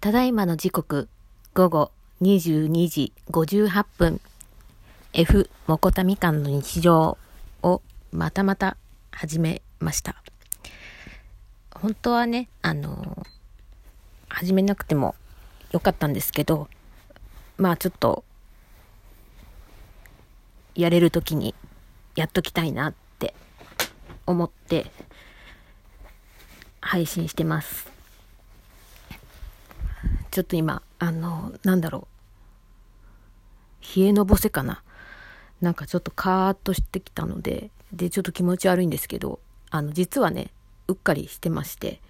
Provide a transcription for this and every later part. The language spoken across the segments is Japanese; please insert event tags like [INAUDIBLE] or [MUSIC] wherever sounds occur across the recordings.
ただいまの時刻、午後22時58分、F モコタみかんの日常をまたまた始めました。本当はね、あの、始めなくてもよかったんですけど、まあちょっと、やれる時にやっときたいなって思って配信してます。ちょっと今、あの、なんだろう。冷えのぼせかな。なんかちょっとカーッとしてきたので、で、ちょっと気持ち悪いんですけど、あの、実はね、うっかりしてまして、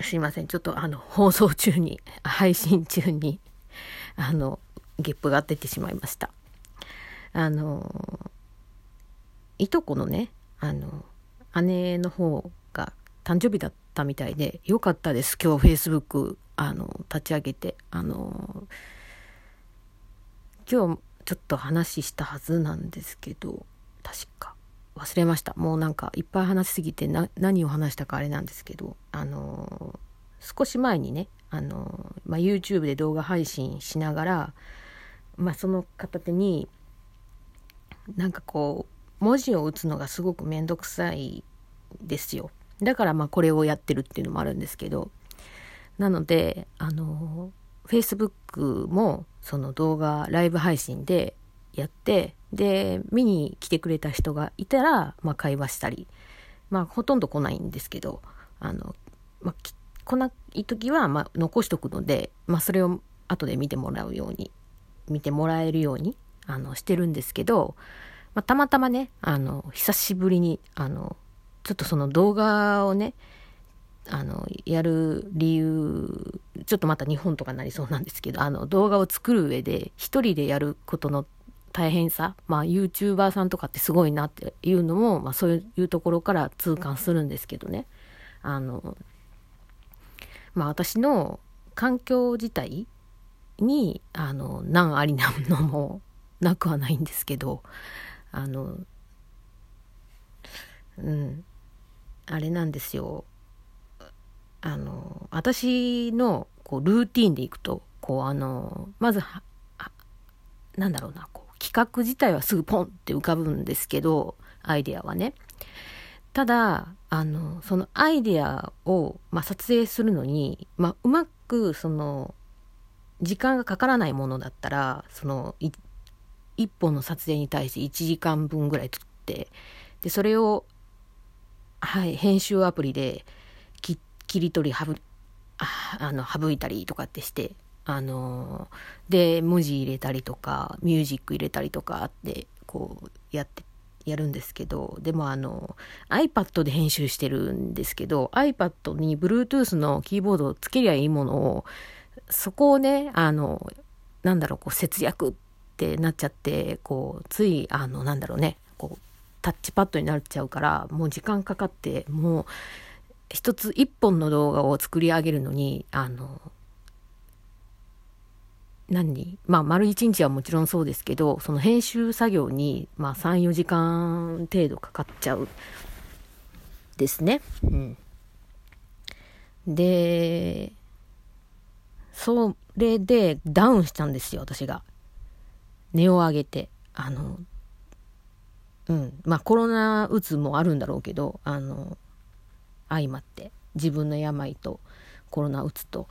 すいません、ちょっとあの、放送中に、[LAUGHS] 配信中に、あの、ゲップが出てしまいました。あの、いとこのね、あの、姉の方が誕生日だったたみたいで、よかったです。今日 Facebook、あの、立ち上げて。あの、今日ちょっと話したはずなんですけど、確か。忘れました。もうなんかいっぱい話しすぎて何を話したかあれなんですけど、あの、少し前にね、あの、まあ、YouTube で動画配信しながら、まあ、その片手に、なんかこう、文字を打つのがすごくめんどくさいですよ。だからまあこれをやってるっていうのもあるんですけど、なので、あの、Facebook もその動画、ライブ配信でやって、で、見に来てくれた人がいたら、まあ会話したり、まあほとんど来ないんですけど、あの、まあ、来ない時は、まあ残しとくので、まあそれを後で見てもらうように、見てもらえるように、あの、してるんですけど、まあ、たまたまね、あの、久しぶりに、あの、ちょっとその動画をね、あの、やる理由、ちょっとまた日本とかなりそうなんですけど、あの、動画を作る上で、一人でやることの大変さ、まあ、YouTuber さんとかってすごいなっていうのも、まあ、そういうところから痛感するんですけどね。あの、まあ、私の環境自体に、あの、難ありなのもなくはないんですけど、あの、うん、あれなんですよ。あの、私のこうルーティンでいくと、こうあの、まずなんだろうな、こう企画自体はすぐポンって浮かぶんですけど、アイデアはね。ただ、あの、そのアイデアを、まあ、撮影するのに、まあ、うまく、その、時間がかからないものだったら、その、一本の撮影に対して1時間分ぐらい撮って、で、それを、はい、編集アプリで切り取り省あの省いたりとかってしてあので文字入れたりとかミュージック入れたりとかってこうやってやるんですけどでもあの iPad で編集してるんですけど iPad に Bluetooth のキーボードをつけりゃいいものをそこをねあのなんだろうこう節約ってなっちゃってこうついあのなんだろうねこうタッチパッドになっちゃうからもう時間かかってもう一つ一本の動画を作り上げるのにあの何？まあ丸一日はもちろんそうですけどその編集作業に、まあ、34時間程度かかっちゃうですね。うん、でそれでダウンしたんですよ私が。値を上げてあのうん。まあコロナうつもあるんだろうけど、あの、相まって、自分の病とコロナうつと、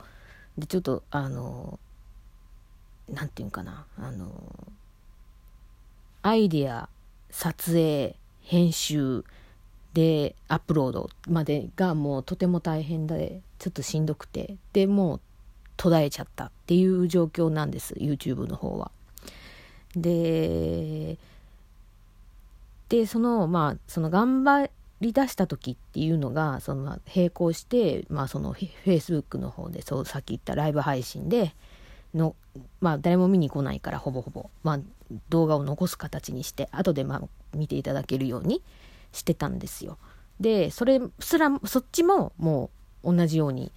で、ちょっと、あの、なんていうかな、あの、アイディア、撮影、編集、で、アップロードまでがもうとても大変で、ちょっとしんどくて、で、もう途絶えちゃったっていう状況なんです、YouTube の方は。で、でそのまあその頑張り出した時っていうのがその並行してまあそのフェイスブックの方でそうさっき言ったライブ配信でのまあ誰も見に来ないからほぼほぼまあ動画を残す形にして後でまあ見ていただけるようにしてたんですよ。でそれすらそっちももう同じように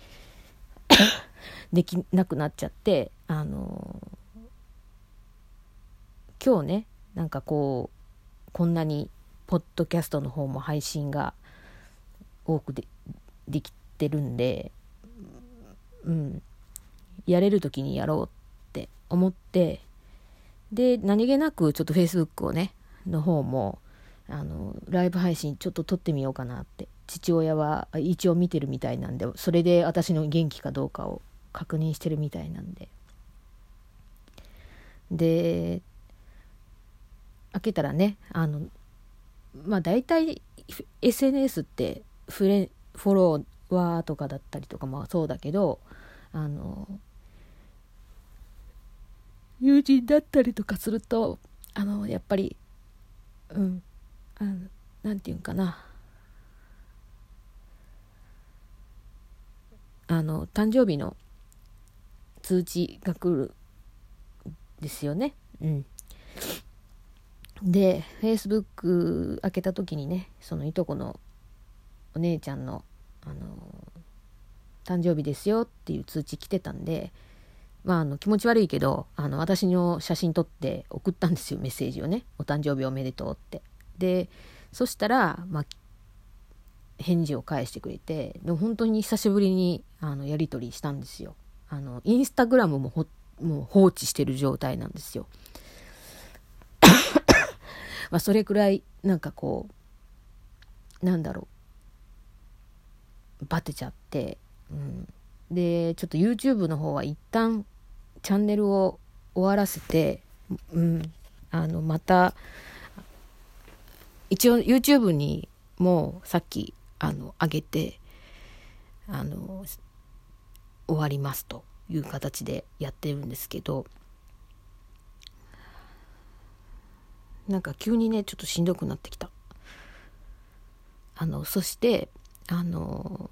[COUGHS] できなくなっちゃってあの今日ねなんかこうこんなにポッドキャストの方も配信が多くでできてるんでうん。やれる時にやろうって思ってで何気なくちょっと Facebook をねの方もあのライブ配信ちょっと撮ってみようかなって父親は一応見てるみたいなんでそれで私の元気かどうかを確認してるみたいなんで。で開けたらねあのまあ大体 SNS ってフレフォロワーとかだったりとかもそうだけどあの友人だったりとかするとあのやっぱりうんあのなんていうんかな。あの誕生日の通知が来るですよね。うん。で Facebook 開けた時にねそのいとこのお姉ちゃんのあの誕生日ですよっていう通知来てたんでまあ、あの気持ち悪いけどあの私の写真撮って送ったんですよメッセージをね「お誕生日おめでとう」って。でそしたら、まあ、返事を返してくれてでも本当に久しぶりにあのやり取りしたんですよ。あのインスタグラムももう放置してる状態なんですよ。まあそれくらいなんかこうなんだろう。バテちゃって、うん、でちょっと YouTube の方は一旦チャンネルを終わらせて、うん、あのまた一応 YouTube にもうさっきあの上げてあの終わりますという形でやってるんですけどなんか急にねちょっとしんどくなってきた。あのそしてあの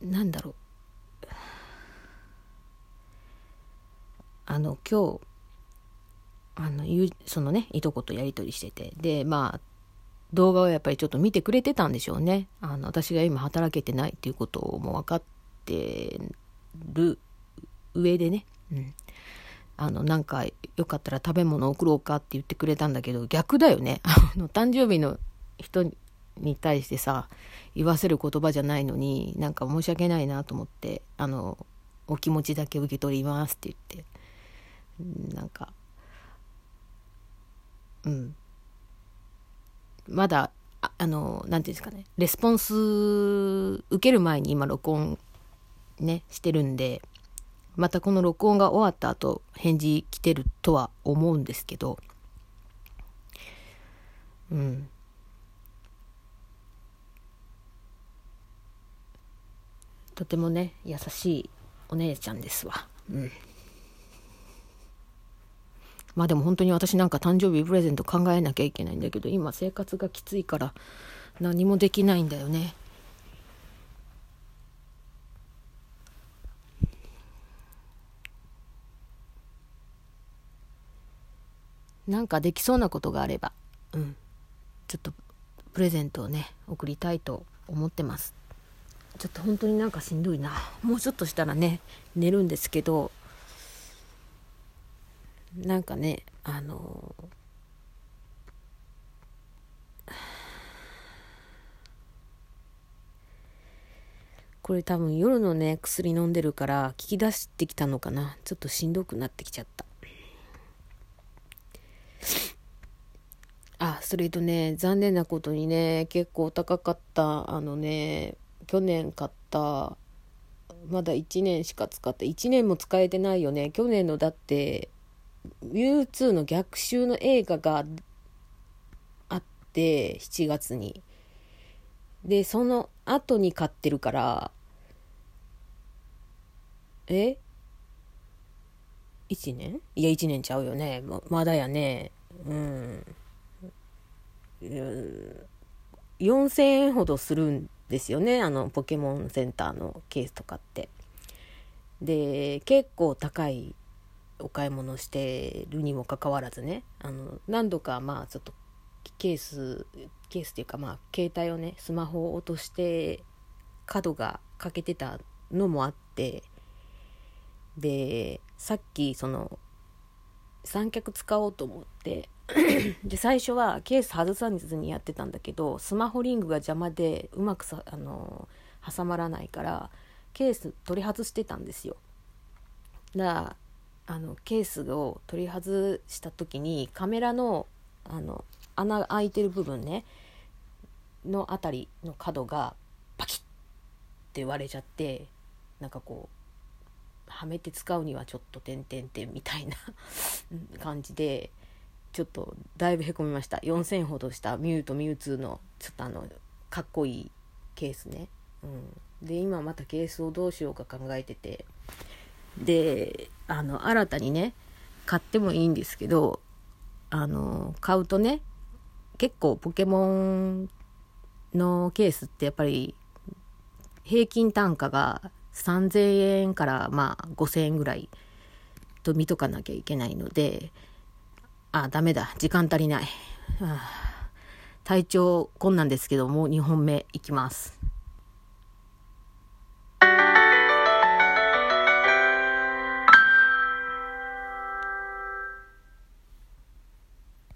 なんだろう。あの今日あのそのねいとことやり取りしてて。でまあ動画をやっぱりちょっと見てくれてたんでしょうね。あの私が今働けてないっていうことも分かってる上でね、うん、あのなんかよかったら食べ物送ろうかって言ってくれたんだけど逆だよね。[LAUGHS] あの誕生日の人に対してさ言わせる言葉じゃないのになんか申し訳ないなと思ってあのお気持ちだけ受け取りますって言って。なんかうん。まだああの何て言うんですかね。レスポンス受ける前に今録音ねしてるんでまたこの録音が終わった後返事来てるとは思うんですけどうん。とてもね優しいお姉ちゃんですわ。うん。まあでも本当に私なんか誕生日プレゼント考えなきゃいけないんだけど今生活がきついから何もできないんだよね。なんかできそうなことがあればうん。ちょっとプレゼントをね送りたいと思ってます。ちょっと本当になんかしんどいな。もうちょっとしたらね寝るんですけどなんかねあのこれ多分夜のね薬飲んでるから効き出してきたのかな。ちょっとしんどくなってきちゃったあそれとね残念なことにね結構高かった。あのね去年買ったまだ1年しか使って1年も使えてないよね。去年のだって U2 の逆襲の映画があって7月に。でその後に買ってるからえ？1年？いや1年ちゃうよね。ままだやね。うん。4000円ほどするんですよね。あのポケモンセンターのケースとかって。で結構高いお買い物してるにもかかわらずね。あの何度かまあちょっとケースケースっていうかまあ携帯をねスマホを落として角が欠けてたのもあって。でさっきその三脚使おうと思ってで最初はケース外さずにやってたんだけどスマホリングが邪魔でうまくさあの挟まらないからケース取り外してたんですよ。だからあのケースを取り外した時にカメラのあの穴開いてる部分ねの辺りの角がパキッって割れちゃってなんかこうはめて使うにはちょっと点々点みたいな [LAUGHS] 感じでちょっとだいぶへこみました。4000ほどしたミュウとミュウツーのちょっとあのかっこいいケースね、うん、で今またケースをどうしようか考えてて。であの新たにね買ってもいいんですけどあの買うとね結構ポケモンのケースってやっぱり平均単価が3000円からまあ5000円ぐらいと見とかなきゃいけないのであダメだ。時間足りない、体調困難ですけども2本目いきます。